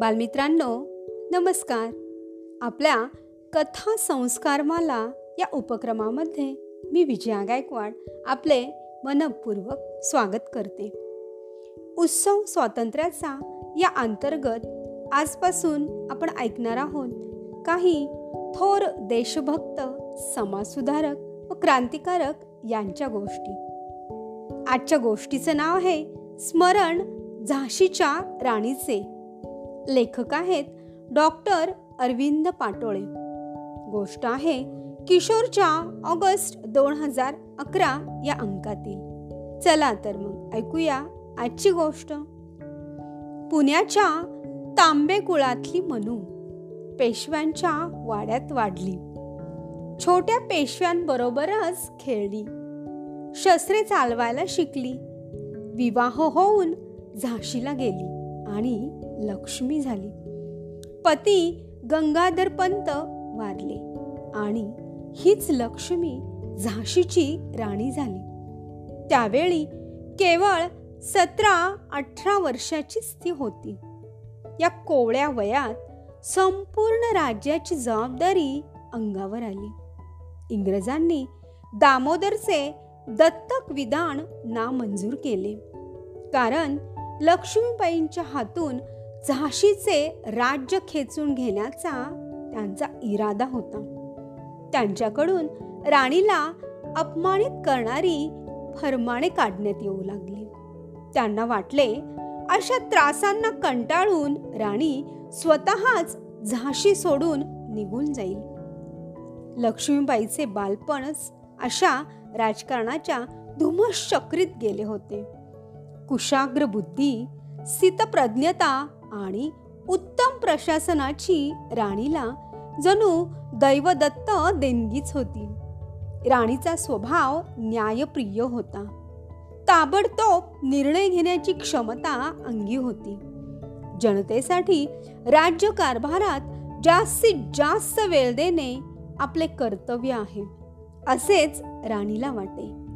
बालमित्रांनो नमस्कार. आपल्या कथा संस्कारमाला या उपक्रमामध्ये मी विजया गायकवाड आपले मनपूर्वक स्वागत करते. उत्सव स्वातंत्र्याचा या अंतर्गत आजपासून आपण ऐकणार आहोत काही थोर देशभक्त समाजसुधारक व क्रांतिकारक यांच्या गोष्टी. आजच्या गोष्टीचं नाव आहे स्मरण झाशीच्या राणीचे. लेखक आहेत डॉक्टर अरविंद पाटोळे. गोष्ट आहे किशोरच्या ऑगस्ट दोन हजार अकरा या अंकातील. चला तर मग ऐकूया आजची गोष्ट. पुण्याच्या तांबे कुळातली मनू पेशव्यांच्या वाड्यात वाढली. छोट्या पेशव्यांबरोबरच खेळली. शस्त्रे चालवायला शिकली. विवाह होऊन झाशीला गेली आणि लक्ष्मी झाली. पती गंगाधर पंत वारले आणि हीच लक्ष्मी झाशीची राणी झाली. त्यावेळी केवळ सतरा अठरा वर्षाचीच ती होती. या कोवळ्या वयात संपूर्ण राज्याची जबाबदारी अंगावर आली. इंग्रजांनी दामोदरचे दत्तक विधान नामंजूर केले. कारण लक्ष्मीबाईंच्या हातून झाशीचे राज्य खेचून घेण्याचा त्यांचा इरादा होता. त्यांच्याकडून राणीला अपमानित करणारी फरमाणे काढण्यात येऊ लागली. त्यांना वाटले अशा त्रासांना कंटाळून राणी स्वतःच झाशी सोडून निघून जाईल. लक्ष्मीबाईचे बालपणच अशा राजकारणाच्या धुमश्चक्रीत गेले होते. कुशाग्र बुद्धी सितप्रज्ञता आणि उत्तम प्रशासनाची राणीला जणू दैवदत्त देणगीच होती. राणीचा स्वभाव न्यायप्रिय होता. ताबडतोब निर्णय घेण्याची क्षमता अंगी होती. जनतेसाठी राज्यकारभारात जास्तीत जास्त वेळ देणे आपले कर्तव्य आहे असेच राणीला वाटे.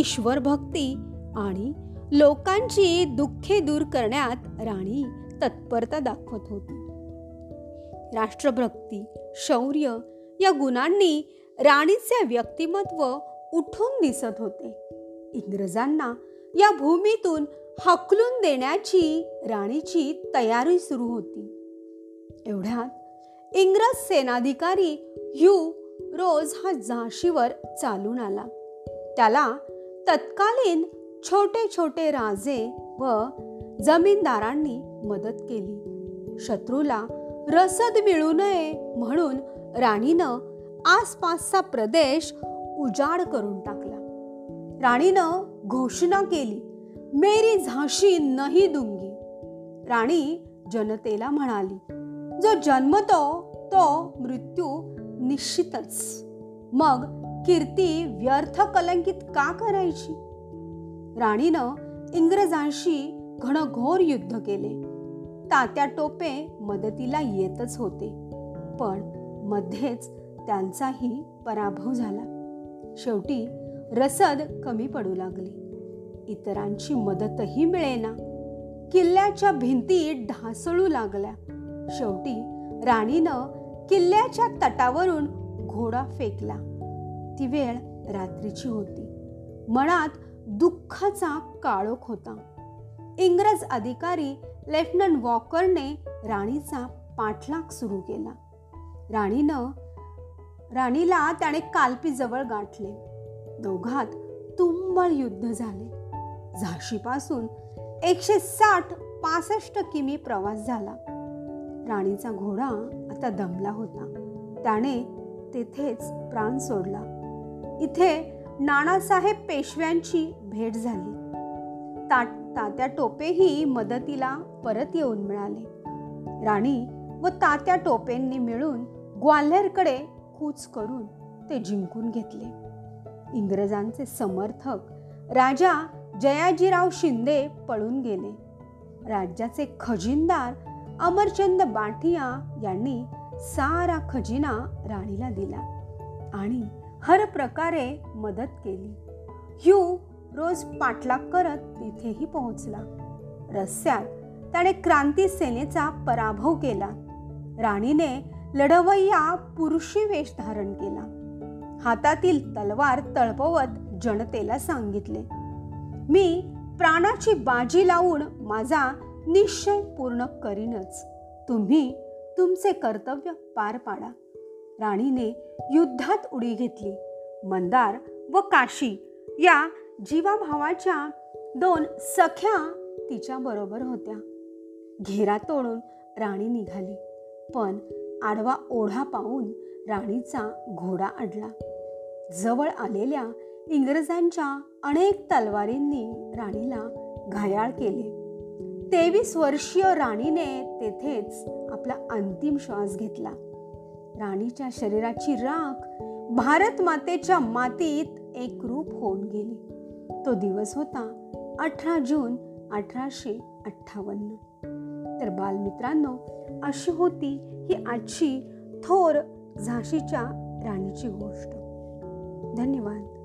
ईश्वर भक्ती आणि लोकांची दुःखे दूर करण्यात राणी तत्परता दाखवत होती. राष्ट्रभक्ती शौर्य या गुणांनी राणीचे व्यक्तिमत्व उठून दिसत होते. इंग्रजांना या भूमीतून हकलून देण्याची राणीची तयारी सुरू होती. एवढ्यात इंग्रज सेनाधिकारी ह्यू रोज हा झाशीवर चालून आला. त्याला तत्कालीन छोटे छोटे राजे व जमीनदारांनी मदत केली. शत्रूला रसद मिळू नये म्हणून राणीनं आसपासचा प्रदेश उजाड करून टाकला. राणीनं घोषणा केली मेरी झाशी नाही दुंगी. राणी जनतेला म्हणाली जो जन्मतो तो मृत्यू निश्चितच. मग कीर्ती व्यर्थ कलंकित का करायची? राणीनं इंग्रजांशी घनघोर युद्ध केले. तात्या टोपे मदतीला येतच होते. पण मध्येच त्यांचाही पराभव झाला. शेवटी रसद कमी पडू लागली. इतरांची मदतही मिळेना. किल्ल्याच्या भिंती ढासळू लागल्या. शेवटी राणीनं किल्ल्याच्या तटावरून घोडा फेकला. ती वेळ रात्रीची होती. मनात दुःखाचा काळोख होता. इंग्रज अधिकारी लेफ्टनंट वॉकरने राणीचा पाठलाग सुरू केला. राणीनं राणीला त्याने कालपीजवळ गाठले. दोघात तुंबळ युद्ध झाले. झाशीपासून एकशे साठ पासष्ट किमी प्रवास झाला. राणीचा घोडा आता दमला होता. त्याने तेथेच प्राण सोडला. इथे नानासाहेब पेशव्यांची भेट झाली. ताट तात्या टोपेही मदतीला परत येऊन मिळाले. राणी व तात्या टोपेंनी मिळून ग्वाल्हेरकडे कूच करून ते जिंकून घेतले. इंग्रजांचे समर्थक राजा जयाजीराव शिंदे पळून गेले. राज्याचे खजिनदार अमरचंद बाठिया यांनी सारा खजिना राणीला दिला आणि हर प्रकारे मदत केली. ह्यू रोज पाठलाग करत तिथेही पोहोचला. रस्त्यात त्याने क्रांती सेनेचा पराभव केला. राणीने लढवय्या पुरुषी वेश धारण केला. हातातील तलवार तळपवत जनतेला सांगितले मी प्राणाची बाजी लावून माझा निश्चय पूर्ण करीनच. तुम्ही तुमचे कर्तव्य पार पाडा. राणीने युद्धात उडी घेतली. मंदार व काशी या जीवाभावाच्या दोन सख्या तिच्या बरोबर होत्या. घेरा तोडून राणी निघाली पण आडवा ओढा पाहून राणीचा घोडा अडला जवळ आलेल्या इंग्रजांच्या अनेक तलवारींनी राणीला घायाळ केले. तेवीस वर्षीय राणीने तेथेच आपला अंतिम श्वास घेतला. राणीच्या शरीराची राख भारत मातेच्या मातीत एक रूप होऊन गेली. तो दिवस होता अठरा जून अठराशे अठ्ठावन्न. तर बालमित्रांनो अशी होती ही आजची थोर झाशीच्या राणीची गोष्ट. धन्यवाद.